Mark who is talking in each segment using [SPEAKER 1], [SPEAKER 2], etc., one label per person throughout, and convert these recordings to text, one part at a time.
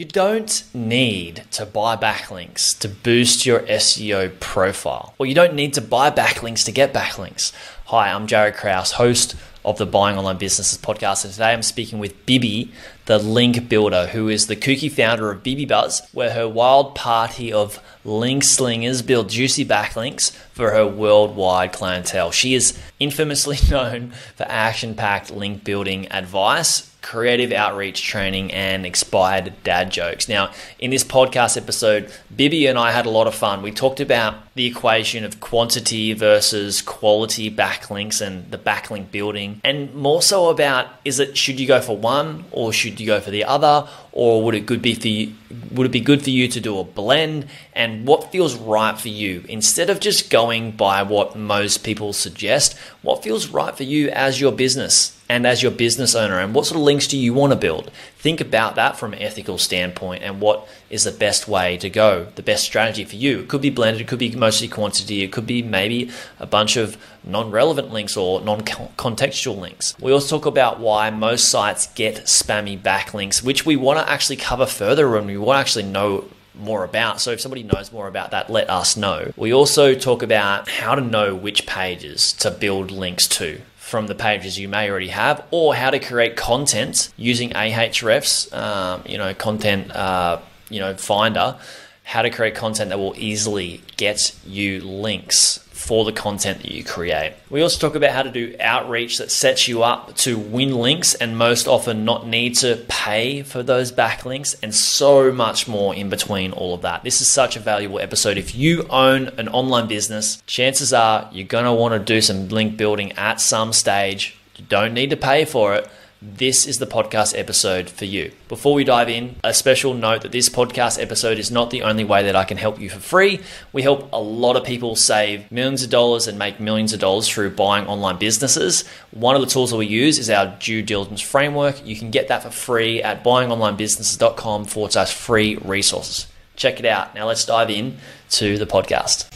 [SPEAKER 1] You don't need to buy backlinks to boost your SEO profile, or you don't need to buy backlinks to get backlinks. Hi, I'm Jaryd Krause, host of the Buying Online Businesses podcast, and today I'm speaking with Bibi, the link builder, who is the kooky founder of Bibi Buzz, where her wild party of link slingers build juicy backlinks for her worldwide clientele. She is infamously known for action packed link building advice creative outreach training and expired dad jokes. Now, in this podcast episode, Bibi and I had a lot of fun. We talked about the equation of quantity versus quality backlinks and the backlink building, and more so about is it should you go for one or should you go for the other, or would it good be for you, would it be good for you to do a blend? And what feels right for you? Instead of just going by what most people suggest what feels right for you as your business and as your business owner? And what sort of links do you want to build think about that from an ethical standpoint and what is the best way to go the best strategy for you it could be blended it could be mostly quantity it could be maybe a bunch of non-relevant links or non-contextual links we also talk about why most sites get spammy backlinks which we want to actually cover further and we want to actually know more about. So if somebody knows more about that, let us know. We also talk about how to know which pages to build links to from the pages you may already have, or how to create content using Ahrefs, um, you know, content, uh, you know, finder, how to create content that will easily get you links for the content that you create. We also talk about how to do outreach that sets you up to win links and most often not need to pay for those backlinks and so much more in between all of that. This is such a valuable episode. If you own an online business, chances are you're going to want to do some link building at some stage. You don't need to pay for it this is the podcast episode for you. Before we dive in, a special note that this podcast episode is not the only way that I can help you for free. We help a lot of people save millions of dollars and make millions of dollars through buying online businesses. One of the tools that we use is our due diligence framework. You can get that for free at buyingonlinebusinesses.com forward slash free resources. Check it out. Now let's dive in to the podcast.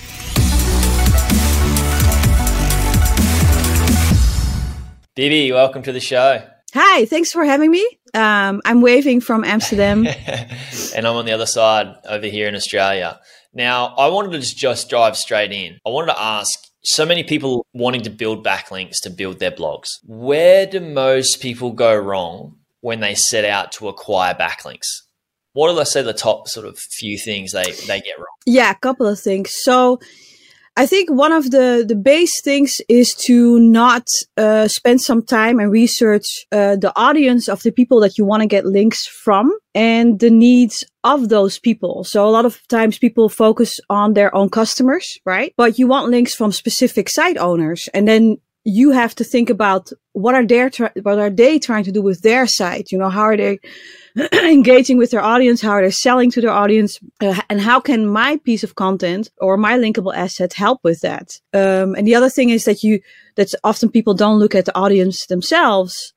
[SPEAKER 1] Bibi, welcome to the show.
[SPEAKER 2] Hi, thanks for having me. Um, I'm waving from Amsterdam.
[SPEAKER 1] and I'm on the other side over here in Australia. Now, I wanted to just, dive straight in. I wanted to ask so many people wanting to build backlinks to build their blogs. Where do most people go wrong when they set out to acquire backlinks? What are, let's say, the top sort of few things they, they get wrong?
[SPEAKER 2] Yeah, a couple of things. So, I think one of the, the base things is to not uh, spend some time and research uh, the audience of the people that you want to get links from and the needs of those people. So a lot of times people focus on their own customers, right? But you want links from specific site owners and then you have to think about what are they what are they trying to do with their site? You know, how are they engaging with their audience? How are they selling to their audience? Uh, and how can my piece of content or my linkable asset help with that? Um, and the other thing is that you, that often people don't look at the audience themselves,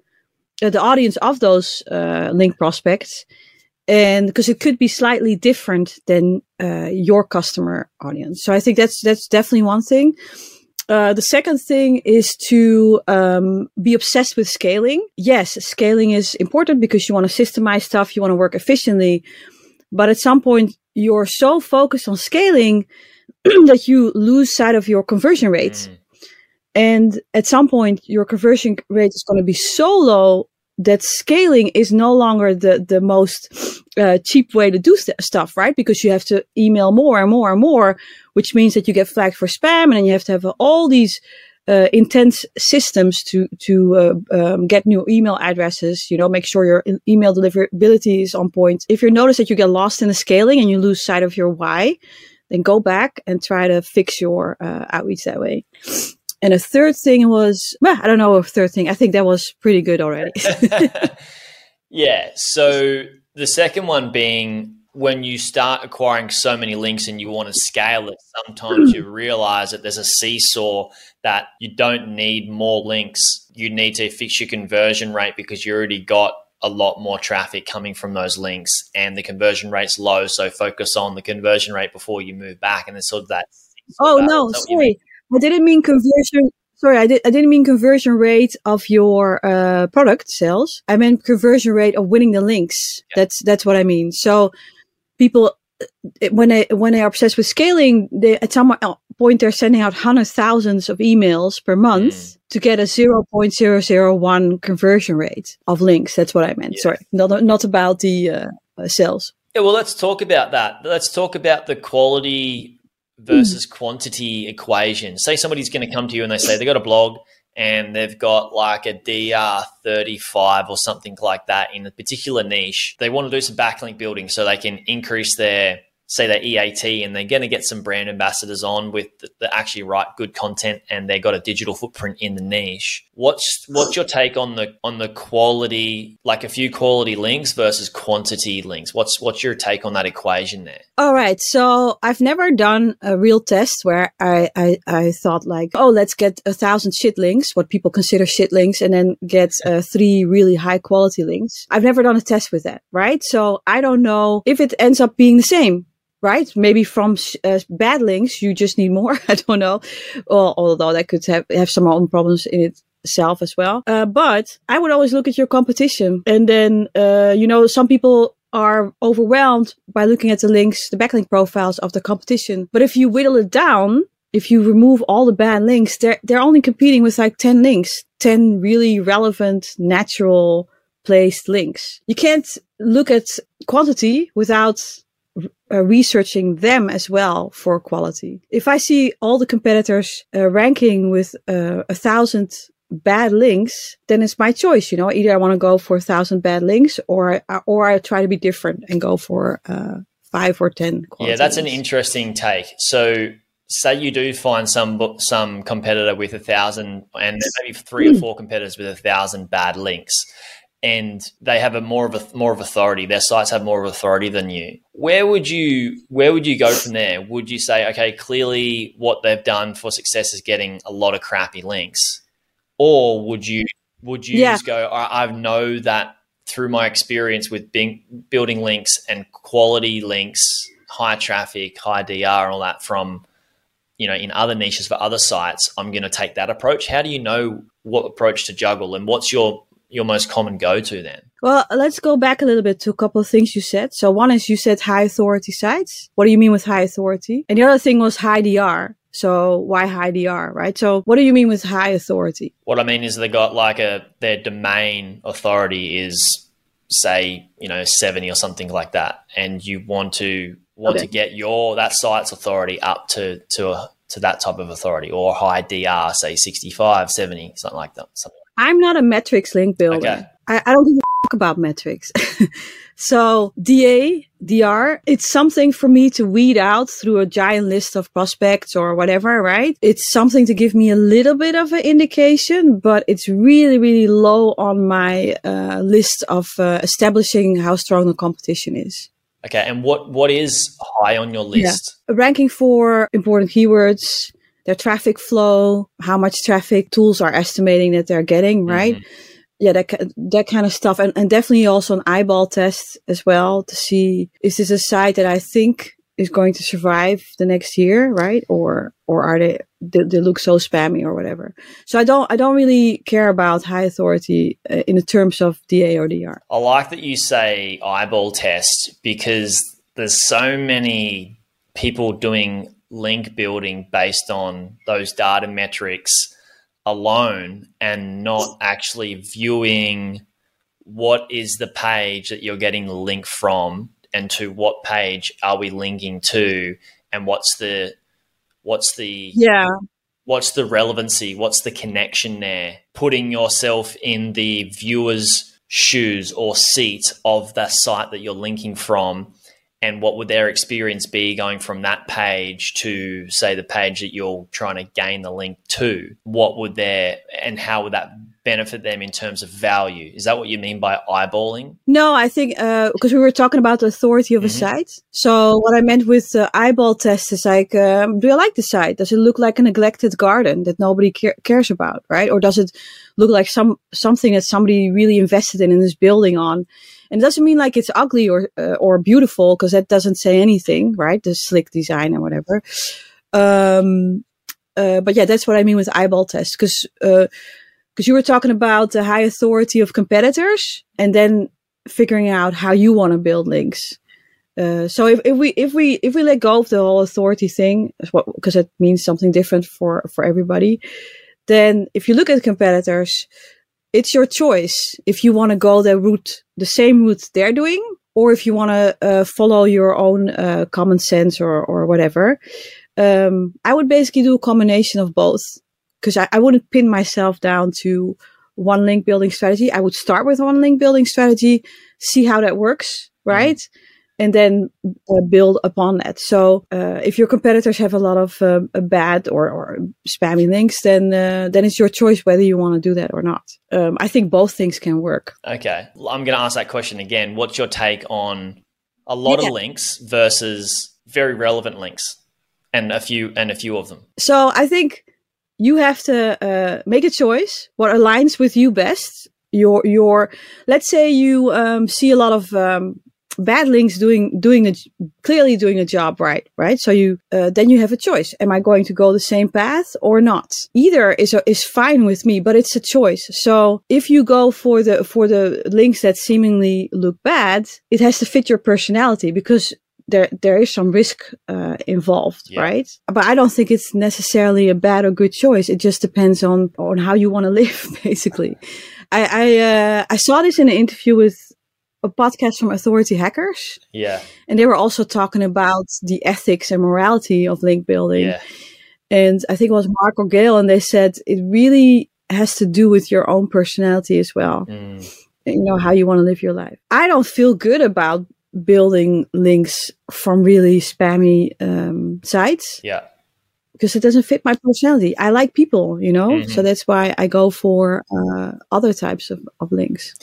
[SPEAKER 2] uh, the audience of those uh, link prospects. And because it could be slightly different than uh, your customer audience. So I think that's, that's definitely one thing. Uh, the second thing is to um, be obsessed with scaling. Yes, scaling is important because you want to systemize stuff, you want to work efficiently. But at some point, you're so focused on scaling that you lose sight of your conversion rate. Mm. And at some point, your conversion rate is going to be so low that scaling is no longer the the most uh, cheap way to do st- stuff, right? Because you have to email more and more and more, which means that you get flagged for spam, and then you have to have all these uh, intense systems to to uh, um, get new email addresses. You know, make sure your email deliverability is on point. If you notice that you get lost in the scaling and you lose sight of your why, then go back and try to fix your uh, outreach that way. And a third thing was, well, I don't know a third thing. I think that was pretty good already.
[SPEAKER 1] yeah. So the second one being when you start acquiring so many links and you want to scale it, sometimes you realize that there's a seesaw that you don't need more links. You need to fix your conversion rate because you already got a lot more traffic coming from those links and the conversion rate's low. So focus on the conversion rate before you move back. And there's sort of that.
[SPEAKER 2] Oh, no, sorry. I didn't mean conversion. Sorry, I, did, I didn't mean conversion rate of your uh, product sales. I meant conversion rate of winning the links. Yeah. That's that's what I mean. So people uh, when they when they are obsessed with scaling, they at some point they're sending out hundred thousands of emails per month mm. to get a zero point zero zero one conversion rate of links. That's what I meant. Yeah. Sorry, not not about the uh, sales.
[SPEAKER 1] Yeah, well, let's talk about that. Let's talk about the quality versus mm. quantity equation. Say somebody's going to come to you and they say they got a blog and they've got like a DR35 or something like that in a particular niche. They want to do some backlink building so they can increase their say their EAT and they're going to get some brand ambassadors on with that actually write good content and they've got a digital footprint in the niche. What's what's your take on the on the quality, like a few quality links versus quantity links? What's what's your take on that equation there?
[SPEAKER 2] All right, so I've never done a real test where I I, I thought like, oh, let's get a thousand shit links, what people consider shit links, and then get uh, three really high quality links. I've never done a test with that, right? So I don't know if it ends up being the same right? Maybe from uh, bad links, you just need more. I don't know. Well, although that could have, have some own problems in itself as well. Uh, but I would always look at your competition. And then, uh, you know, some people are overwhelmed by looking at the links, the backlink profiles of the competition. But if you whittle it down, if you remove all the bad links, they're, they're only competing with like 10 links, 10 really relevant, natural placed links. You can't look at quantity without uh, researching them as well for quality. If I see all the competitors uh, ranking with uh, a thousand bad links, then it's my choice. You know, either I want to go for a thousand bad links, or I, or I try to be different and go for uh, five or ten.
[SPEAKER 1] Yeah, that's links. an interesting take. So. Say you do find some some competitor with a thousand, and maybe three or four competitors with a thousand bad links and they have a more of a more of authority. Their sites have more of authority than you. Where would you where would you go from there? Would you say, okay, clearly what they've done for success is getting a lot of crappy links, or would you would you yeah. just go, I, I know that through my experience with being, building links and quality links, high traffic, high DR, and all that from you know in other niches for other sites, I'm going to take that approach. How do you know what approach to juggle, and what's your your most common go to then?
[SPEAKER 2] Well, let's go back a little bit to a couple of things you said. So one is you said high authority sites. What do you mean with high authority? And the other thing was high DR. So why high DR, right? So what do you mean with high authority?
[SPEAKER 1] What I mean is they got like a their domain authority is say, you know, 70 or something like that. And you want to want okay. to get your that site's authority up to to a to that type of authority or high DR, say 65, 70, something like that. Something
[SPEAKER 2] I'm not a metrics link builder. Okay. I, I, don't give a about metrics. so DA, DR, it's something for me to weed out through a giant list of prospects or whatever, right? It's something to give me a little bit of an indication, but it's really, really low on my uh, list of uh, establishing how strong the competition is.
[SPEAKER 1] Okay, and what what is high on your list?
[SPEAKER 2] Yeah. Ranking for important keywords, their traffic flow, how much traffic tools are estimating that they're getting, right? Mm-hmm. Yeah, that that kind of stuff, and and definitely also an eyeball test as well to see is this a site that I think is going to survive the next year, right? Or or are they, they, they look so spammy or whatever? So I don't I don't really care about high authority uh, in the terms of DA or DR.
[SPEAKER 1] I like that you say eyeball test because there's so many people doing link building based on those data metrics alone and not actually viewing what is the page that you're getting the link from and to what page are we linking to and what's the what's the
[SPEAKER 2] yeah.
[SPEAKER 1] what's the relevancy what's the connection there? Putting yourself in the viewer's shoes or seat of that site that you're linking from and what would their experience be going from that page to say the page that you're trying to gain the link to? What would their and how would that benefit them in terms of value? Is that what you mean by eyeballing?
[SPEAKER 2] No i think because uh, we were talking about the authority of mm-hmm. a site so what i meant with the eyeball test is like um, do i like the site does it look like a neglected garden that nobody care- cares about right? Or does it look like some something that somebody really invested in and is building on and it doesn't mean like it's ugly or uh, or beautiful because that doesn't say anything, right? The slick design and whatever. Um, uh, but yeah, that's what I mean with eyeball test because because uh, you were talking about the high authority of competitors and then figuring out how you want to build links. Uh, so if, if we if we if we let go of the whole authority thing, because it means something different for for everybody, then if you look at competitors, it's your choice if you want to go the route, the same route they're doing, or if you want to uh, follow your own uh, common sense or or whatever. Um, I would basically do a combination of both because I, I wouldn't pin myself down to one link building strategy. I would start with one link building strategy, see how that works, right? Mm-hmm and then uh, build upon that. So uh, if your competitors have a lot of uh, bad or, or spammy links, then uh, then it's your choice whether you want to do that or not. Um, I think both things can work.
[SPEAKER 1] Okay, I'm going to ask that question again. What's your take on a lot yeah. of links versus very relevant links, and a few and a few of them?
[SPEAKER 2] So I think you have to uh, make a choice what aligns with you best your your let's say you um, see a lot of um, bad links doing doing a clearly doing a job right right so you uh, then you have a choice am i going to go the same path or not either is is fine with me but it's a choice so if you go for the for the links that seemingly look bad it has to fit your personality because there there is some risk uh, involved, yeah. right? But I don't think it's necessarily a bad or good choice. It just depends on on how you want to live, basically. I I, uh, I saw this in an interview with a podcast from Authority Hackers.
[SPEAKER 1] Yeah.
[SPEAKER 2] And they were also talking about the ethics and morality of link building.
[SPEAKER 1] Yeah.
[SPEAKER 2] And I think it was Mark or Gael, and they said it really has to do with your own personality as well. Mm. You know, how you want to live your life. I don't feel good about building links from really spammy um, sites.
[SPEAKER 1] Yeah.
[SPEAKER 2] Because it doesn't fit my personality. I like people, you know? Mm-hmm. So that's why I go for uh, other types of, of links.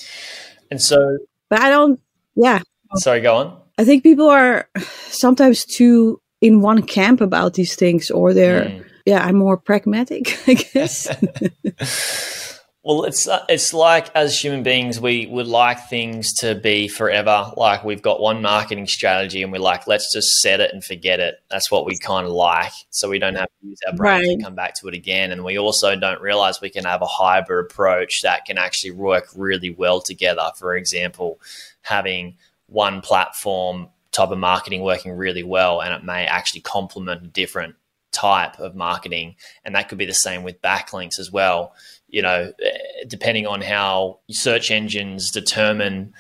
[SPEAKER 1] And so
[SPEAKER 2] but I don't, yeah.
[SPEAKER 1] Sorry, go on.
[SPEAKER 2] I think people are sometimes too in one camp about these things, or they're, mm. yeah, I'm more pragmatic, I guess.
[SPEAKER 1] Well, it's uh, it's like as human beings, we would like things to be forever. Like we've got one marketing strategy, and we're like, let's just set it and forget it. That's what we kind of like, so we don't have to use our brain right. to come back to it again. And we also don't realize we can have a hybrid approach that can actually work really well together. For example, having one platform type of marketing working really well, and it may actually complement a different type of marketing, and that could be the same with backlinks as well you know, eh, depending on how search engines determine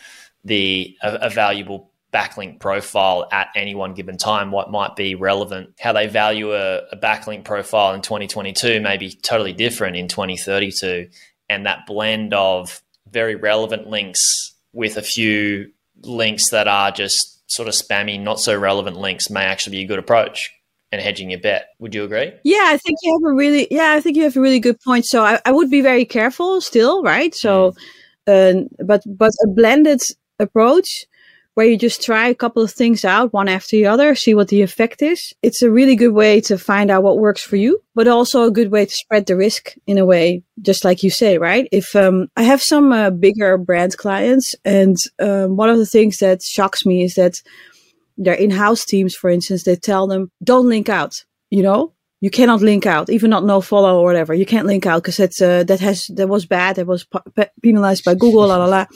[SPEAKER 1] the a, a, valuable backlink profile at any one given time, what might be relevant, how they value a, a backlink profile in 2022 may be totally different in 2032. And that blend of very relevant links with a few links that are just sort of spammy, not so relevant links may actually be a good approach and hedging your bet. Would you agree?
[SPEAKER 2] Yeah, I think you have a really yeah, I think you have a really good point. So I, I would be very careful still, right? So, uh, but but a blended approach where you just try a couple of things out one after the other, see what the effect is. It's a really good way to find out what works for you, but also a good way to spread the risk in a way, just like you say, right? If um, I have some uh, bigger brand clients, and um, one of the things that shocks me is that their in-house teams, for instance, they tell them, don't link out, you know? You cannot link out, even not no follow or whatever. You can't link out because it's uh, that has that was bad. That was p- penalized by Google. la la la.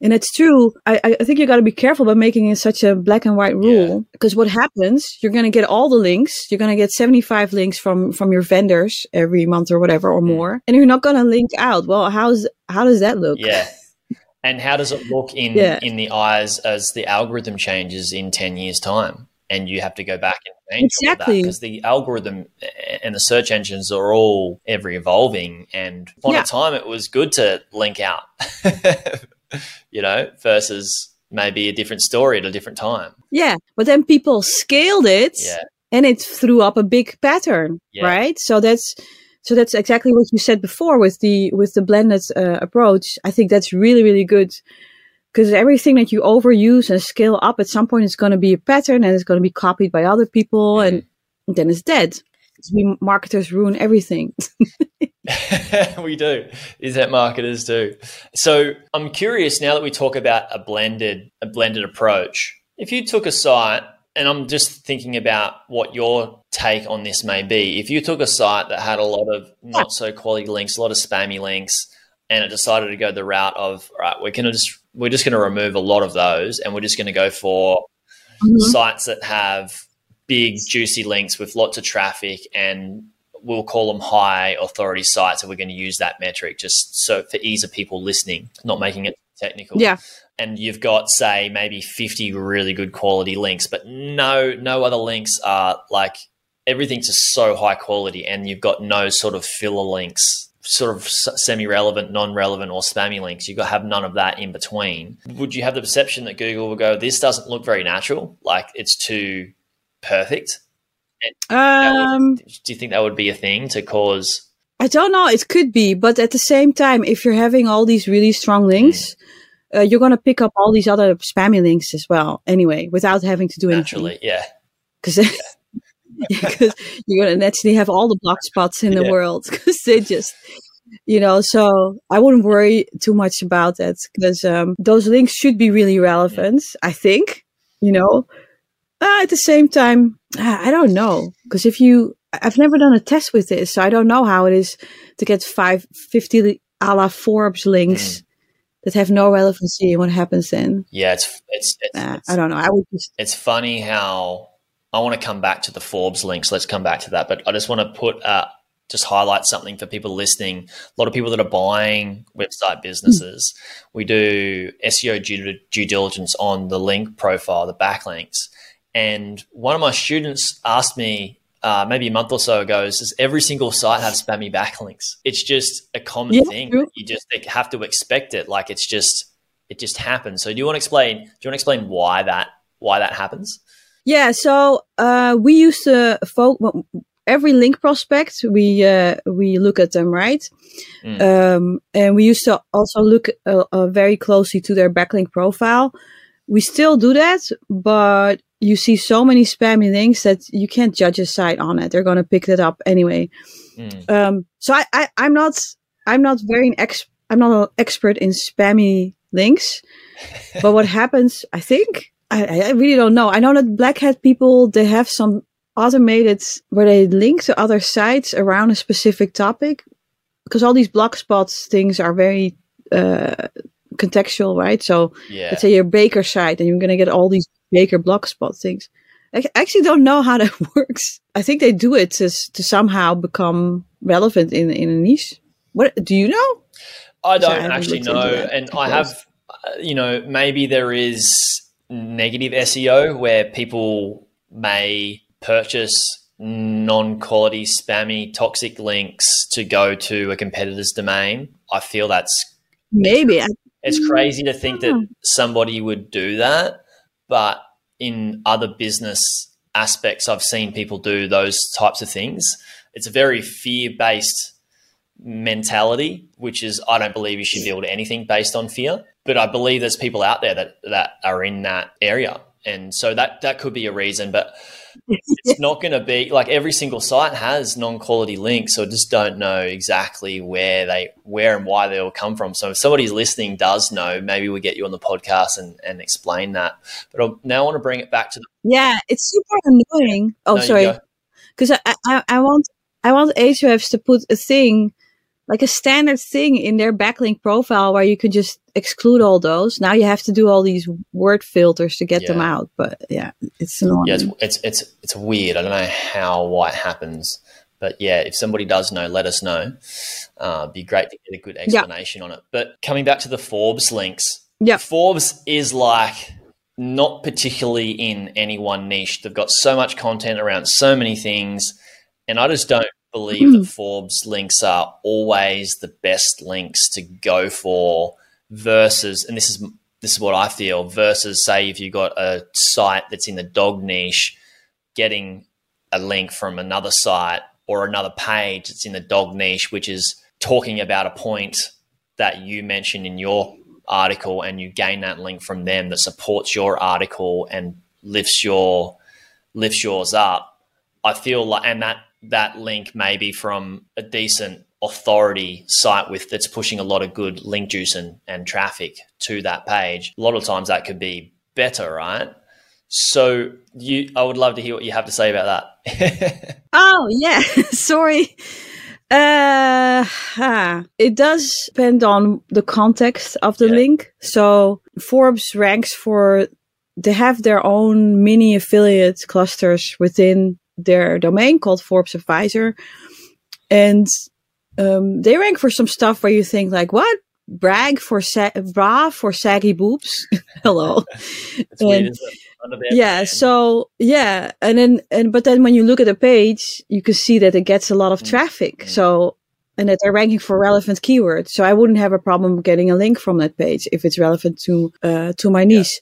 [SPEAKER 2] And it's true. I, I think you got to be careful about making it such a black and white rule because yeah. what happens, you're going to get all the links. You're going to get 75 links from, from your vendors every month or whatever or mm. more. And you're not going to link out. Well, how's, how does that look?
[SPEAKER 1] Yeah. And how does it look in yeah. in the eyes as the algorithm changes in ten years' time? And you have to go back and change exactly because the algorithm and the search engines are all ever evolving. And on yeah. a time, it was good to link out, you know, versus maybe a different story at a different time.
[SPEAKER 2] Yeah, but then people scaled it,
[SPEAKER 1] yeah.
[SPEAKER 2] and it threw up a big pattern, yeah. right? So that's so that's exactly what you said before with the with the blended uh, approach. I think that's really really good because everything that you overuse and scale up at some point is going to be a pattern and it's going to be copied by other people and then it's dead. We marketers ruin everything.
[SPEAKER 1] we do. Is that marketers do? So I'm curious now that we talk about a blended a blended approach. If you took a site and I'm just thinking about what your take on this may be. If you took a site that had a lot of not so quality links, a lot of spammy links, and it decided to go the route of right, we're gonna just we're just gonna remove a lot of those, and we're just gonna go for mm-hmm. sites that have big juicy links with lots of traffic and we'll call them high authority sites and we're going to use that metric just so for ease of people listening not making it technical
[SPEAKER 2] yeah
[SPEAKER 1] and you've got say maybe 50 really good quality links but no no other links are like everything's just so high quality and you've got no sort of filler links sort of semi-relevant non-relevant or spammy links. You've got to have none of that in between. Would you have the perception that google will go this doesn't look very natural. Like it's too perfect
[SPEAKER 2] um,
[SPEAKER 1] would, do you think that would be a thing to cause
[SPEAKER 2] I don't know. It could be, but at the same time, if you're having all these really strong links, mm uh, you're going to pick up all these other spammy links as well anyway without having to do
[SPEAKER 1] naturally
[SPEAKER 2] anything.
[SPEAKER 1] yeah.
[SPEAKER 2] Because because you're going to naturally have all the blogspots in the yeah. world because they just you know so i wouldn't worry too much about that because um, those links should be really relevant i think you know? Uh, at the same time i don't know because if you i've never done a test with this so i don't know how it is to get 550 a la forbes links mm that have no relevancy in what happens then.
[SPEAKER 1] Yeah it's it's, it's, it's
[SPEAKER 2] i don't know. I would just
[SPEAKER 1] it's funny how i want to come back to the forbes links. Let's come back to that. But i just want to put uh, just highlight something for people listening. A lot of people that are buying website businesses mm. we do seo due, due diligence on the link profile the backlinks. And one of my students asked me uh, maybe a month or so ago is does every single site have spammy backlinks? It's just a common yeah, thing. True. You just have to expect it. Like it's just it just happens. So do you want to explain? Do you want to explain why that why that happens?
[SPEAKER 2] Yeah. So uh, we used to fo- every link prospect. We uh, we look at them right, mm. um, and we used to also look uh, uh, very closely to their backlink profile. We still do that, but you see so many spammy links that you can't judge a site on it. They're going to pick it up anyway. Mm. Um, so I, I, I'm not, I'm not very ex, I'm not an expert in spammy links, but what happens, I think, I, I really don't know. I know that black hat people, they have some automated where they link to other sites around a specific topic because all these blogspots things are very, uh, contextual, right? So
[SPEAKER 1] yeah.
[SPEAKER 2] let's say your baker site and you're going to get all these Baker Blogspot things. I actually don't know how that works. I think they do it to, to somehow become relevant in, in a niche. What do you know?
[SPEAKER 1] I don't I actually know. And I have, uh, you know, maybe there is negative SEO where people may purchase non quality, spammy, toxic links to go to a competitor's domain. I feel that's
[SPEAKER 2] maybe.
[SPEAKER 1] It's crazy to think that somebody would do that but in other business aspects, I've seen people do those types of things. It's a very fear based mentality, which is I don't believe you should build anything based on fear. But I believe there's people out there that that are in that area, and so that that could be a reason. But it's not going to be like every single site has non-quality links, so I just don't know exactly where they where and why they will come from. So if somebody's listening does know, maybe we get you on the podcast and, and explain that. But I'll, now I want to bring it back to the
[SPEAKER 2] yeah, it's super annoying. Oh, no, sorry, because I, I I want I want Ahrefs to put a thing like a standard thing in their backlink profile where you can just exclude all those. Now you have to do all these word filters to get yeah. them out. But yeah, it's annoying.
[SPEAKER 1] Yeah, it's, it's, it's it's weird. I don't know how why it happens, but yeah, if somebody does know, let us know. Uh, be great to get a good explanation yeah. on it. But coming back to the Forbes links,
[SPEAKER 2] yeah,
[SPEAKER 1] Forbes is like not particularly in any one niche. They've got so much content around so many things, and I just don't believe mm. that Forbes links are always the best links to go for versus, and this is this is what I feel versus say if you've got a site that's in the dog niche, getting a link from another site or another page that's in the dog niche, which is talking about a point that you mentioned in your article and you gain that link from them that supports your article and lifts your lifts yours up. I feel like and that that link maybe from a decent authority site with that's pushing a lot of good link juice and, and traffic to that page. A lot of times that could be better, right? So you, I would love to hear what you have to say about that.
[SPEAKER 2] oh yeah, sorry. Uh, ah, it does depend on the context of the
[SPEAKER 1] Yeah.
[SPEAKER 2] link. So Forbes ranks for they have their own mini affiliate clusters within their domain called Forbes Advisor, and um, they rank for some stuff where you think like, what brag for sa- bra for saggy boobs? Hello.
[SPEAKER 1] It's weird?
[SPEAKER 2] Yeah so yeah and then and but then when you look at the page you can see that it gets a lot of
[SPEAKER 1] Mm,
[SPEAKER 2] traffic
[SPEAKER 1] mm.
[SPEAKER 2] so and that they're ranking for relevant keywords so i wouldn't have a problem getting a link from that page if it's relevant to uh to my niche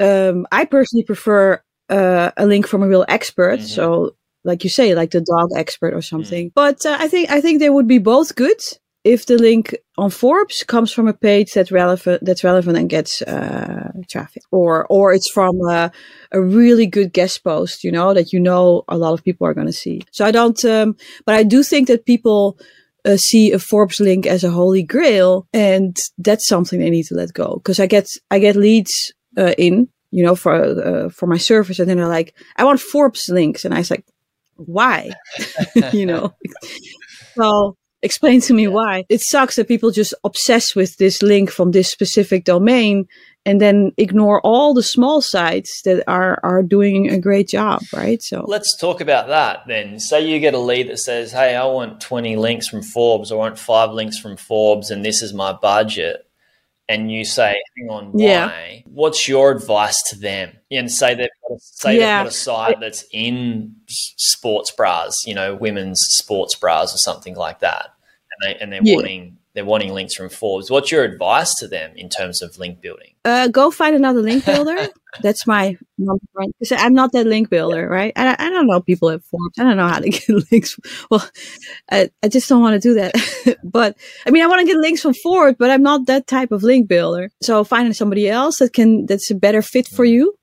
[SPEAKER 2] um i personally prefer uh, a link from a real expert
[SPEAKER 1] Mhm.
[SPEAKER 2] so like you say like the dog expert or something but uh, i think i think they would be both good if the link on Forbes comes from a page that's relevant, that's relevant and gets uh, traffic, or or it's from a, a really good guest post, you know, that you know a lot of people are going to see. So I don't, um, but I do think that people uh, see a Forbes link as a holy grail, and that's something they need to let go. Because I get I get leads uh, in, you know, for uh, for my service, and then they're like, I want Forbes links, and I was like, why, you know, well, explain to me
[SPEAKER 1] Yeah.
[SPEAKER 2] why. It sucks that people just obsess with this link from this specific domain and then ignore all the small sites that are are doing a great job, right? So
[SPEAKER 1] Let's talk about that then. Say you get a lead that says, Hey, I want 20 links from Forbes, or I want five links from Forbes, and this is my budget. And you say, Hang on, why?
[SPEAKER 2] Yeah.
[SPEAKER 1] What's your advice to them? And say they've got a, say
[SPEAKER 2] Yeah.
[SPEAKER 1] they've got a site that's in sports bras, you know, women's sports bras or something like that. And they and they're
[SPEAKER 2] Yeah.
[SPEAKER 1] wanting they're wanting links from Forbes. What's your advice to them in terms of link building?
[SPEAKER 2] uh, go find another link builder. That's my number one. I'm not that link builder, right? I, I don't know people at Forbes. I don't know how to get links. Well, I, I just don't want to do that. but I mean, I want to get links from Forbes, but I'm not that type of link builder. So find somebody else that can, that's a better fit for you.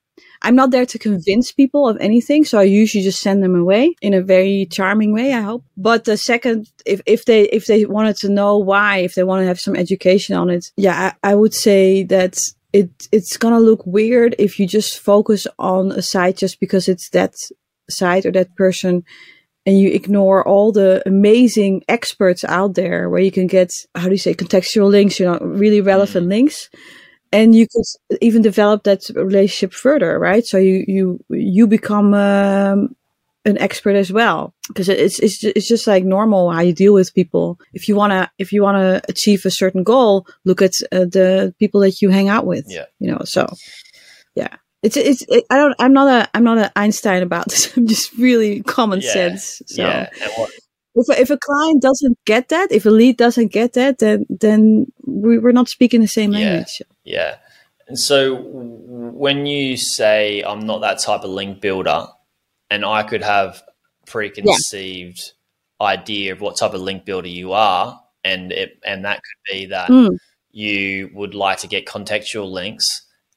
[SPEAKER 2] I'm not there to convince people of anything, so I usually just send them away in a very charming way. I hope. But the second, if if they if they wanted to know why, if they want to have some education on it, yeah, I, I would say that it it's gonna look weird if you just focus on a site just because it's that site or that person and you ignore all the amazing experts out there where you can get how do you say contextual links you know really relevant mm. links and you could even develop that relationship further right so you you you become um, an expert as well because it's it's it's just like normal how you deal with people if you want to if you want to achieve a certain goal look at uh, the people that you hang out with
[SPEAKER 1] Yeah.
[SPEAKER 2] you know so yeah it's it's it, i don't i'm not a i'm not an einstein about this i'm just really common
[SPEAKER 1] Yeah.
[SPEAKER 2] sense so
[SPEAKER 1] Yeah.
[SPEAKER 2] If, a- if a client doesn't get that if a lead doesn't get that then then we, we're not speaking the same language
[SPEAKER 1] Yeah. yeah. And so when you say I'm not that type of link builder and I could have preconceived idea of what type of link builder you are and it and that could be that
[SPEAKER 2] Mm.
[SPEAKER 1] you would like to get contextual links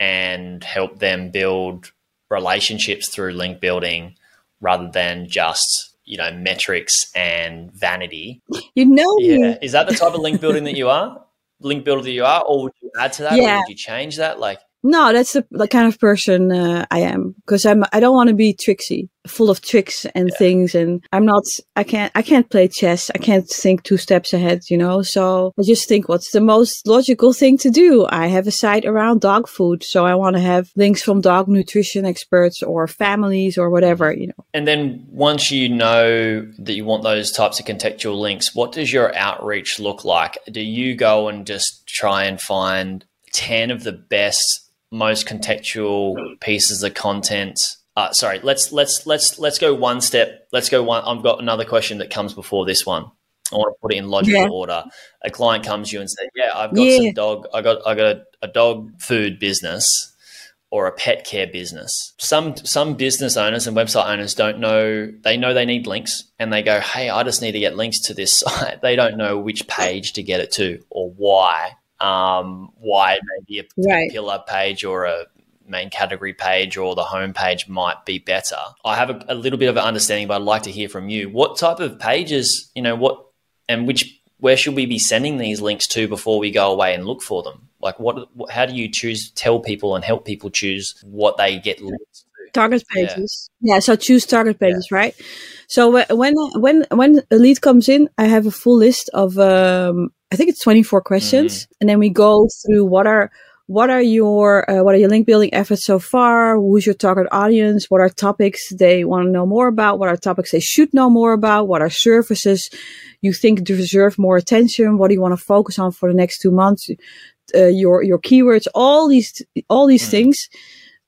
[SPEAKER 1] and help them build relationships through link building rather than just you know metrics and vanity
[SPEAKER 2] you know me.
[SPEAKER 1] yeah is that the type of link building that you are link builder that you are or would you add to that or would you change that? Like
[SPEAKER 2] No, that's the, the kind of person uh, I am because I'm. I don't want to be tricksy, full of tricks and things, and I'm not. I can't. I can't play chess. I can't think two steps ahead. You know. So I just think what's the most logical thing to do. I have a site around dog food, so I want to have links from dog nutrition experts or families or whatever. You know.
[SPEAKER 1] And then once you know that you want those types of contextual links, what does your outreach look like? Do you go and just try and find 10 of the best, most contextual pieces of content? Uh, sorry, let's let's let's let's go one step. Let's go one. I've got another question that comes before this one. I want to put it in logical
[SPEAKER 2] Yeah.
[SPEAKER 1] order. A client comes to you and says, "Yeah, I've got
[SPEAKER 2] Yeah.
[SPEAKER 1] some dog. I got I got a, a dog food business." or a pet care business. Some some business owners and website owners don't know they know they need links and they go, "Hey, I just need to get links to this site." They don't know which page to get it to or why. Um, why maybe a
[SPEAKER 2] Right.
[SPEAKER 1] pillar page or a main category page or the home page might be better. I have a, a little bit of an understanding, but I'd like to hear from you. What type of pages, you know, what and which where should we be sending these links to before we go away and look for them? Like, what? How do you choose? Tell people and help people choose what they get links to.
[SPEAKER 2] target pages. Yeah. yeah so choose target pages, yeah. right? So when when when a lead comes in, I have a full list of um, I think it's 24 questions, mm-hmm. and then we go through what are what are your uh, what are your link building efforts so far? Who's your target audience? What are topics they want to know more about? What are topics they should know more about? What are services you think deserve more attention? What do you want to focus on for the next two months? Uh, your your keywords, all these all these mm. things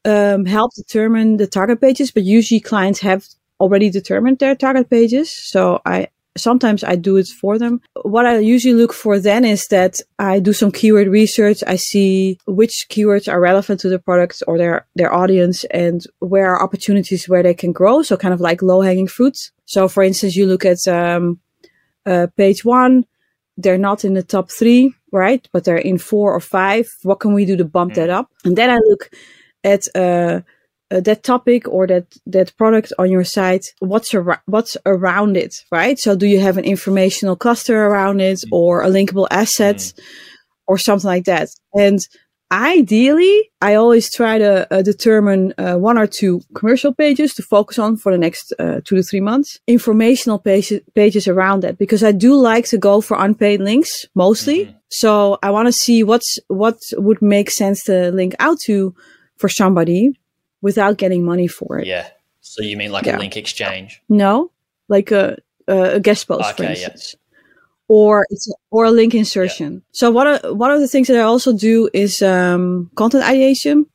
[SPEAKER 2] um, help determine the target pages. But usually clients have already determined their target pages, so I sometimes I do it for them. What I usually look for then is that I do some keyword research. I see which keywords are relevant to the product or their, their audience and where are opportunities where they can grow. So kind of like low hanging fruits. So for instance, you look at, um, uh, page one, they're not in the top three, right? But they're in four or five. What can we do to bump that mm. up? And then I look at, uh, uh, that topic or that that product on your site what's ar- what's around it right so do you have an informational cluster around it mm. or a linkable asset mm. or something like that and ideally i always try to uh, determine uh, one or two commercial pages to focus on for the next uh, two to three months informational pages pages around that because i do like to go for unpaid links mostly mm-hmm. so i want to see what's what would make sense to link out to for somebody without getting money for it.
[SPEAKER 1] Yeah. So you mean like yeah. a link exchange?
[SPEAKER 2] No, like a a guest post, okay, for instance. Yeah. Or it's a, or a link insertion. Yeah. So one of one of the things that I also do is um, content ideation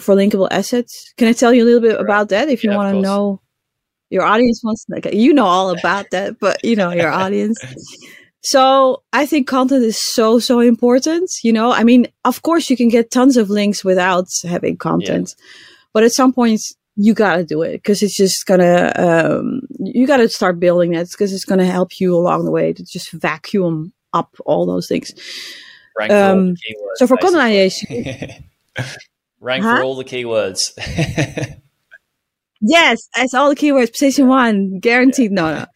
[SPEAKER 2] for linkable assets. Can I tell you a little bit right. about that if you want to know? Your audience wants like you know all about that, but you know your audience. So I think content is so, so important. You know, I mean, of course you can get tons of links without having content, yeah. But at some point, you gotta do it because it's just gonna, um, you gotta start building that because it's gonna help you along the way to just vacuum up all those things.
[SPEAKER 1] Rank um, for
[SPEAKER 2] so for content ideation,
[SPEAKER 1] rank huh? for all the keywords.
[SPEAKER 2] yes, that's all the keywords. Position one, guaranteed. Yeah. No, no.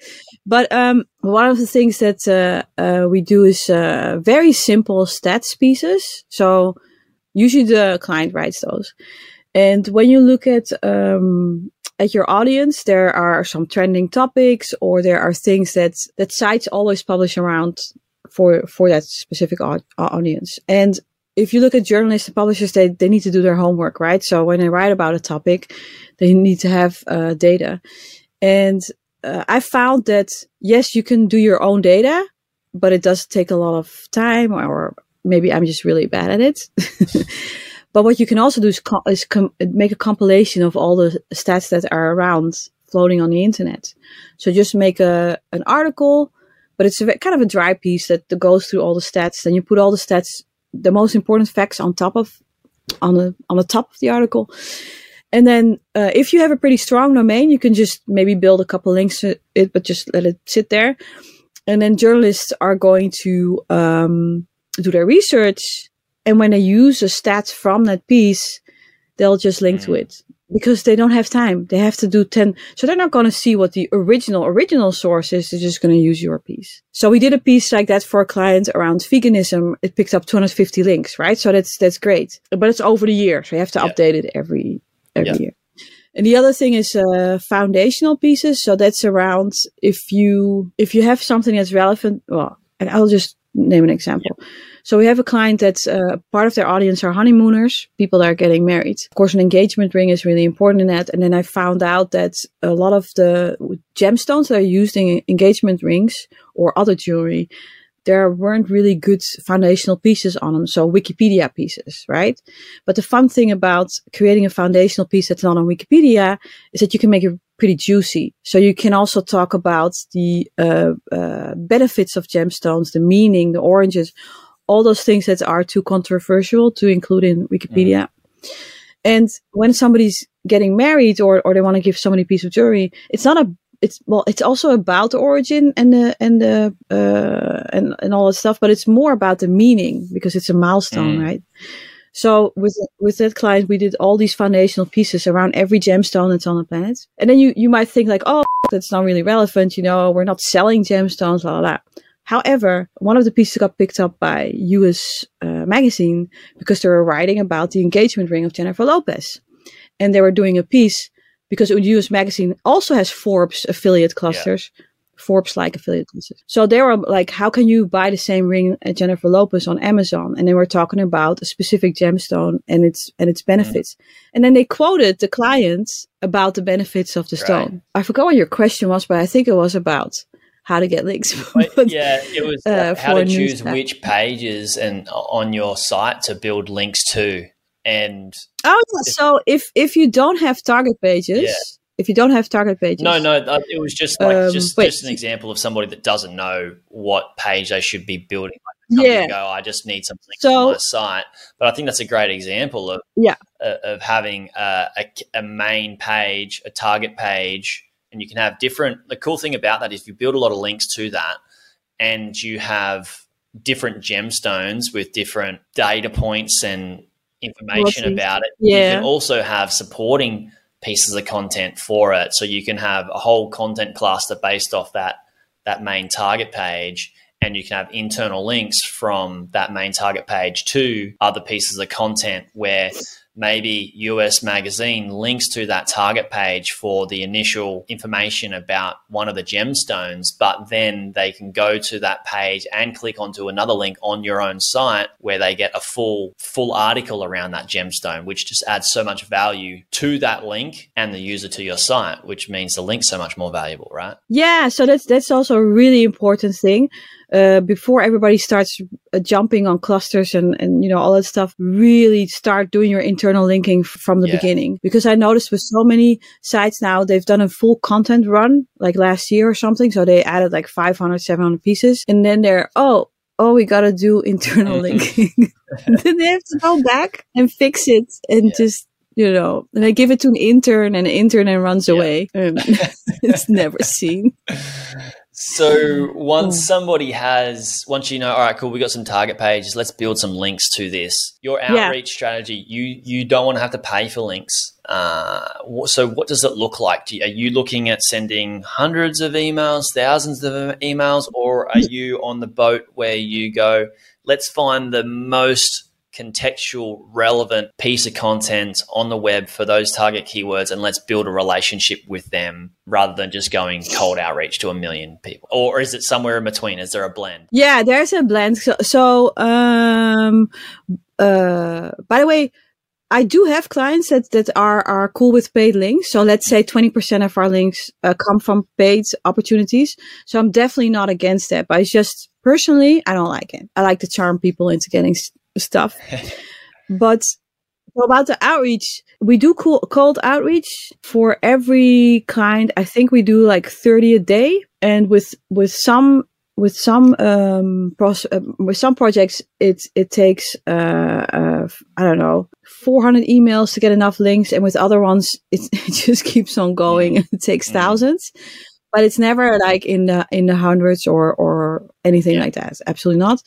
[SPEAKER 2] But um, one of the things that uh, uh, we do is uh, very simple stats pieces. So usually the client writes those. And when you look at um, at your audience, there are some trending topics, or there are things that that sites always publish around for for that specific audience. And if you look at journalists and publishers, they they need to do their homework, right? So when they write about a topic, they need to have uh, data. And uh, I found that yes, you can do your own data, but it does take a lot of time, or maybe I'm just really bad at it. But what you can also do is, co- is com- make a compilation of all the stats that are around floating on the internet. So just make a an article, but it's a kind of a dry piece that, goes through all the stats. Then you put all the stats, the most important facts on top of on the on the top of the article. And then uh, if you have a pretty strong domain, you can just maybe build a couple links to it, but just let it sit there. And then journalists are going to um, do their research and when they use a stats from that piece, they'll just link mm. to it because they don't have time. They have to do 10. So they're not going to see what the original, original source is. They're just going to use your piece. So we did a piece like that for a client around veganism. It picked up 250 links, right? So that's, that's great, but it's over the year. So you have to yeah. update it every, every yeah. year. And the other thing is uh, foundational pieces. So that's around if you if you have something that's relevant. Well, and I'll just name an example. Yeah. So we have a client that's uh, part of their audience are honeymooners, people that are getting married. Of course, an engagement ring is really important in that. And then I found out that a lot of the gemstones that are used in engagement rings or other jewelry, there weren't really good foundational pieces on them. So Wikipedia pieces, right? But the fun thing about creating a foundational piece that's not on Wikipedia is that you can make it pretty juicy. So you can also talk about the uh, uh, benefits of gemstones, the meaning, the oranges, all those things that are too controversial to include in Wikipedia. Mm. And when somebody's getting married or, or they want to give somebody a piece of jewelry, it's not a it's well it's also about the origin and the and the uh, and and all that stuff, but it's more about the meaning because it's a milestone, mm. right? So with with that client, we did all these foundational pieces around every gemstone that's on the planet. And then you you might think like, oh, that's not really relevant. You know, we're not selling gemstones, blah blah. blah. However, one of the pieces got picked up by US uh, magazine because they were writing about the engagement ring of Jennifer Lopez. and they were doing a piece because US Magazine also has Forbes affiliate clusters. Forbes like affiliate clusters. So they were like, how can you buy the same ring as Jennifer Lopez on Amazon? And they were talking about a specific gemstone and its and its benefits. And then they quoted the clients about the benefits of the
[SPEAKER 1] Right.
[SPEAKER 2] stone. I forgot what your question was, but I think it was about how to get links.
[SPEAKER 1] But,
[SPEAKER 2] But-
[SPEAKER 1] yeah, it was
[SPEAKER 2] uh,
[SPEAKER 1] how to choose which pages and on your site to build links to. And
[SPEAKER 2] Oh yeah. So if if you don't have target pages,
[SPEAKER 1] Yeah.
[SPEAKER 2] if you don't have target pages,
[SPEAKER 1] no, no, uh, it was just like
[SPEAKER 2] Um,
[SPEAKER 1] just
[SPEAKER 2] wait.
[SPEAKER 1] just an example of somebody that doesn't know what page they should be building. Like
[SPEAKER 2] Yeah.
[SPEAKER 1] go, I just need something
[SPEAKER 2] So-
[SPEAKER 1] on my site. But I think that's a great example of
[SPEAKER 2] Yeah.
[SPEAKER 1] uh, of having a, a, a main page, a target page, and you can have different. The cool thing about that is if you build a lot of links to that, and you have different gemstones with different data points and information about it. You can also have supporting pieces of content for it. So you can have a whole content cluster based off that that main target page and you can have internal links from that main target page to other pieces of content where maybe US Magazine links to that target page for the initial information about one of the gemstones, but then they can go to that page and click onto another link on your own site where they get a full full article around that gemstone, which just adds so much value to that link and the user to your site, which means the link's so much more valuable, right?
[SPEAKER 2] Yeah, so that's that's also a really important thing. Uh, before everybody starts uh, jumping on clusters and and you know all that stuff, really start doing your internal linking from the
[SPEAKER 1] Yeah.
[SPEAKER 2] beginning. Because I noticed with so many sites now, they've done a full content run like last year or something. So they added like 500, 700 pieces, and then they're oh. Oh, we gotta do internal
[SPEAKER 1] Mhm.
[SPEAKER 2] linking. then they have to go back and fix it and
[SPEAKER 1] Yeah.
[SPEAKER 2] just you know, and they give it to an intern, and the intern then runs
[SPEAKER 1] Yeah.
[SPEAKER 2] away. And it's never seen.
[SPEAKER 1] So once
[SPEAKER 2] Mm.
[SPEAKER 1] somebody has, once you know, all right, cool, we got some target pages, let's build some links to this. Your
[SPEAKER 2] Yeah.
[SPEAKER 1] outreach strategy, you you don't want to have to pay for links. Uh, so what does it look like? Do you, are you looking at sending hundreds of emails, thousands of emails, or are you on the boat where you go, let's find the most contextual relevant piece of content on the web for those target keywords and let's build a relationship with them rather than just going cold outreach to a million people or is it somewhere in between is there a blend
[SPEAKER 2] Yeah, there's a blend. So, so um, uh, by the way, I do have clients that, that are, are cool with paid links. So let's say 20% of our links uh, come from paid opportunities. So I'm definitely not against that, but it's just personally, I don't like it. I like to charm people into getting stuff. but about the outreach, we do cool, cold outreach for every kind. I think we do like 30 a day. And with, with some with some um pros- uh, with some projects it it takes uh, uh i don't know 400 emails to get enough links and with other ones it, it just keeps on going and it takes
[SPEAKER 1] Mm.
[SPEAKER 2] thousands but it's never like in the in the hundreds or or anything
[SPEAKER 1] Yeah.
[SPEAKER 2] like that. Absolutely not.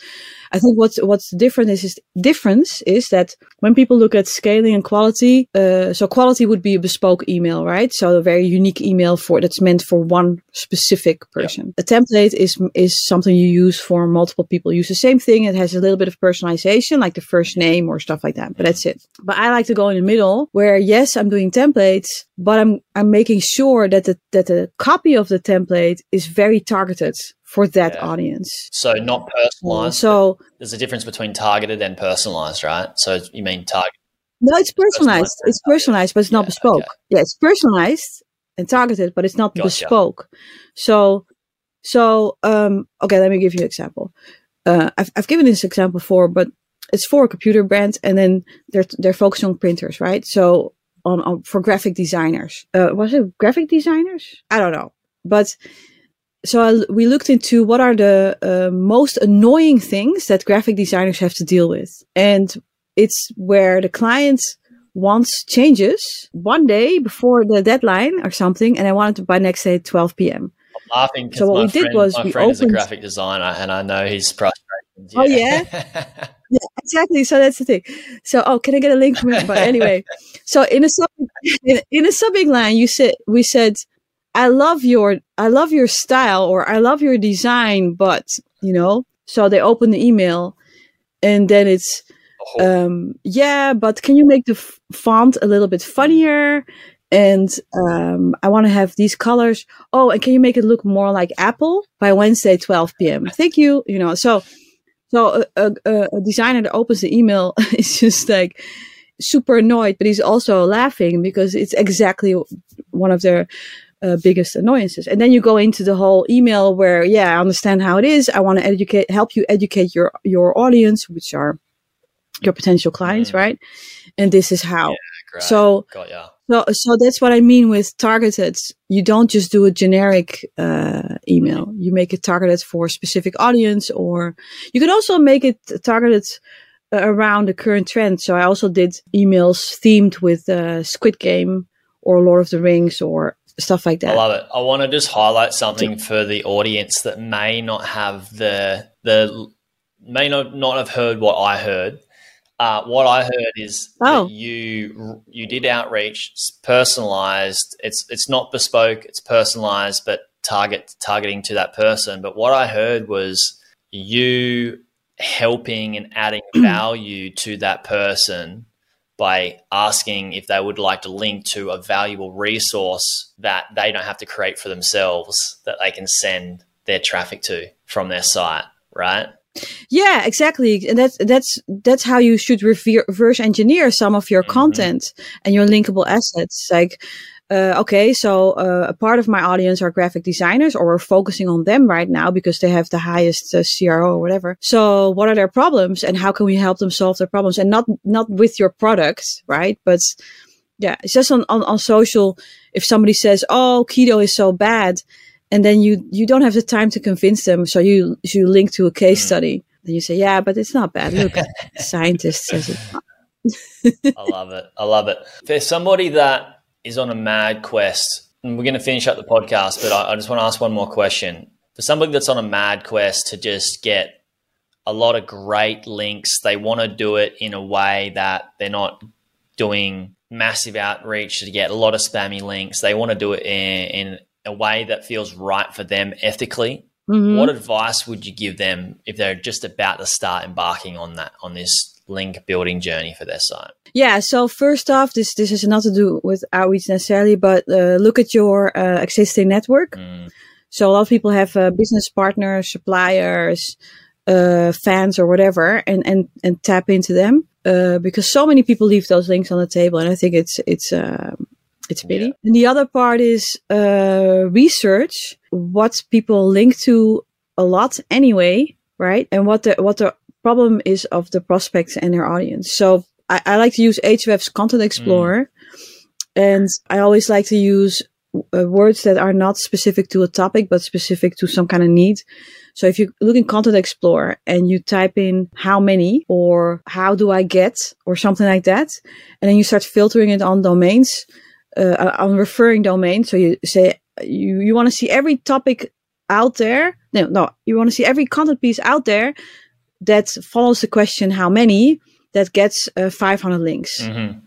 [SPEAKER 2] I think what's what's different is, is difference is that when people look at scaling and quality uh, so quality would be a bespoke email right? So a very unique email for that's meant for one specific person. A template is is something you use for multiple people. Use the same thing it has a little bit of personalization like the first name or stuff like that but that's it. But i like to go in the middle where yes i'm doing templates but i'm i'm making sure that the that the copy of the template is very targeted for that
[SPEAKER 1] Yeah.
[SPEAKER 2] audience
[SPEAKER 1] so not personalized
[SPEAKER 2] so
[SPEAKER 1] there's a difference between targeted and personalized right so you mean target
[SPEAKER 2] No, it's personalized.
[SPEAKER 1] Personalized
[SPEAKER 2] It's personalized, but it's not
[SPEAKER 1] Yeah,
[SPEAKER 2] bespoke.
[SPEAKER 1] okay.
[SPEAKER 2] Yeah, it's personalized and targeted, but it's not
[SPEAKER 1] Gotcha.
[SPEAKER 2] bespoke. So, so um, okay, let me give you an example. Uh, I've I've given this example before, but it's for a computer brand, and then they're they're focused on printers, right? So on, on for graphic designers. Uh, was it graphic designers? I don't know, but. So I, we looked into what are the uh, most annoying things that graphic designers have to deal with, and it's where the client wants changes one day before the deadline or something, and I wanted to by next day at 12 p.m.
[SPEAKER 1] i'm laughing
[SPEAKER 2] So what
[SPEAKER 1] my
[SPEAKER 2] we did
[SPEAKER 1] friend,
[SPEAKER 2] was
[SPEAKER 1] my
[SPEAKER 2] we
[SPEAKER 1] friend is a graphic designer and i know his frustrations
[SPEAKER 2] Oh, yeah? Yeah, exactly. So that's the thing. So, oh, can I get a link from it? But anyway, so in a sub, in, in a subject line, you said we said, "I love your, I love your style," or "I love your design," but you know. So they open the email, and then it's um, yeah, but can you make the f- font a little bit funnier? And um, I want to have these colors. Oh, and can you make it look more like Apple by Wednesday, 12 p.m.? Thank you. You know, so so a, a, a designer that opens the email is just like super annoyed, but he's also laughing because it's exactly one of their uh, biggest annoyances. And then you go into the whole email where, yeah, I understand how it is. I want to educate, help you educate your your audience, which are your potential clients,
[SPEAKER 1] Mm.
[SPEAKER 2] right? And this is how.
[SPEAKER 1] Yeah, great.
[SPEAKER 2] So, so, so that's what I mean with targeted. You don't just do a generic uh, email. You make it targeted for a specific audience, or you can also make it targeted uh, around the current trend. So I also did emails themed with uh, Squid Game or Lord of the Rings or stuff like that.
[SPEAKER 1] I love it. I want to just highlight something for the audience that may not have the the may not not have heard what I heard. Uh, what I heard is
[SPEAKER 2] Oh.
[SPEAKER 1] you you did outreach, it's personalized. It's it's not bespoke. It's personalized, but target targeting to that person. But what I heard was you helping and adding value to that person by asking if they would like to link to a valuable resource that they don't have to create for themselves that they can send their traffic to from their site, right?
[SPEAKER 2] Yeah, exactly. And that's that's that's how you should reverse engineer some of your
[SPEAKER 1] Mhm.
[SPEAKER 2] content and your linkable assets. Like, uh, okay, so uh, a part of my audience are graphic designers, or we're focusing on them right now because they have the highest uh, CRO or whatever. So, what are their problems, and how can we help them solve their problems? And not not with your products, right? But yeah, it's just on on, on social. If somebody says, "Oh, keto is so bad," and then you you don't have the time to convince them so you you link to a case
[SPEAKER 1] Mm.
[SPEAKER 2] study then you say yeah but it's not bad look scientist says it
[SPEAKER 1] I love it. I love it. There's somebody that is on a mad quest, and we're going to finish up the podcast, but I, I just want to ask one more question. For somebody that's on a mad quest to just get a lot of great links, they want to do it in a way that they're not doing massive outreach to get a lot of spammy links. They want to do it in, in a way that feels right for them ethically.
[SPEAKER 2] Mhm.
[SPEAKER 1] What advice would you give them if they're just about to start embarking on that on this link building journey for their site?
[SPEAKER 2] yeah so first off this this has not to do with outreach necessarily but uh, look at your uh, existing network
[SPEAKER 1] Mm,
[SPEAKER 2] so a lot of people have uh, business partners suppliers uh, fans or whatever and and and tap into them uh, because so many people leave those links on the table and i think it's it's um it's pity.
[SPEAKER 1] Yeah.
[SPEAKER 2] And the other part is uh, research what people link to a lot anyway, right? And what the what the problem is of the prospects and their audience. So I, I like to use Ahrefs Content Explorer, and I always like to use uh, words that are not specific to a topic but specific to some kind of need. So if you look in Content Explorer and you type in how many or how do I get or something like that, and then you start filtering it on domains, uh, on referring domains. So you say you, you want to see every topic out there. No, no, you want to see every content piece out there that follows the question how many that gets uh, 500 links.
[SPEAKER 1] Mhm.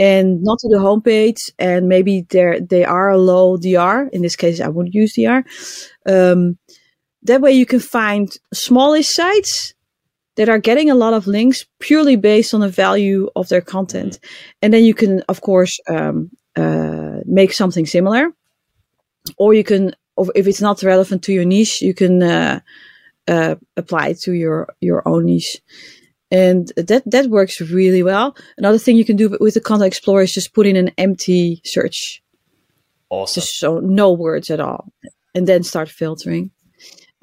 [SPEAKER 2] and not to the homepage and maybe they're they are a low dr in this case i would use dr um, that way you can find smallish sites that are getting a lot of links purely based on the value of their content. And then you can of course um, uh, make something similar. Or you can if it's not relevant to your niche you can uh, uh, apply it to your your own niche and that that works really well. Another thing you can do with the Content Explorer is just put in an empty search,
[SPEAKER 1] Awesome.
[SPEAKER 2] just so no words at all, and then start filtering.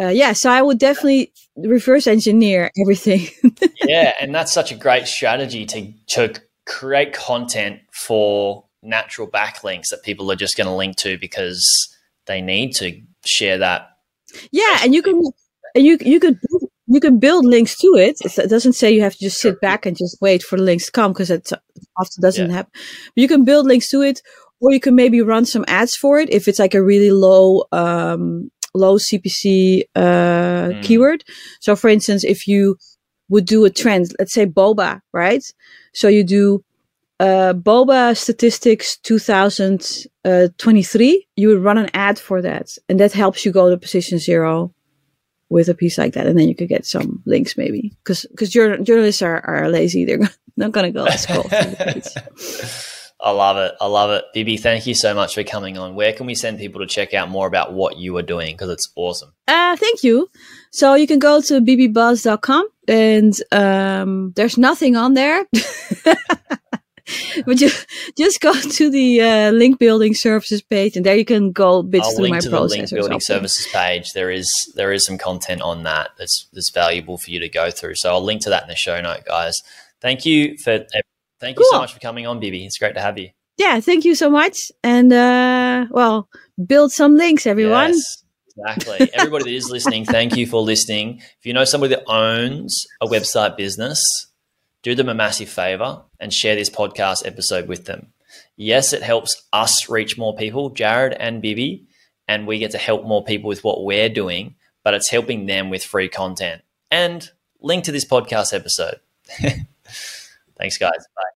[SPEAKER 2] Uh, yeah, so I would definitely reverse engineer everything.
[SPEAKER 1] yeah, and that's such a great strategy to to create content for natural backlinks that people are just going to link to because they need to share that.
[SPEAKER 2] yeah, and you can and you you could you can build links to it. It doesn't say you have to just sit back and just wait for the links to come because it often doesn't
[SPEAKER 1] Yeah.
[SPEAKER 2] happen. But you can build links to it, or you can maybe run some ads for it if it's like a really low um, low CPC uh,
[SPEAKER 1] Mm.
[SPEAKER 2] keyword. So, for instance, if you would do a trend, let's say boba, right? So you do uh, boba statistics 2023. You would run an ad for that, and that helps you go to position zero with a piece like that, and then you could get some links maybe because because journalists are, are lazy; they're not going to go scroll.
[SPEAKER 1] I love it. I love it. Bibi, thank you so much for coming on. Where can we send people to check out more about what you are doing? Because it's awesome.
[SPEAKER 2] Uh, thank you. So you can go to bibibuzz.com and um, there's nothing on there. but you just go to the uh, link building services page, and there you can go bits
[SPEAKER 1] I'll
[SPEAKER 2] through my
[SPEAKER 1] to
[SPEAKER 2] process.
[SPEAKER 1] The link building services page. There is there is some content on that that's that's valuable for you to go through. So I'll link to that in the show note, guys. Thank you for thank you cool. so much for coming on, Bibi. It's great to have you.
[SPEAKER 2] Yeah, thank you so much, and uh, well, build some links, everyone.
[SPEAKER 1] Yes. Exactly. Everybody that is listening, thank you for listening. If you know somebody that owns a website business, do them a massive favor and share this podcast episode with them. Yes, it helps us reach more people, Jaryd and Bibi, and we get to help more people with what we're doing, but it's helping them with free content and link to this podcast episode. Thanks, guys. Bye.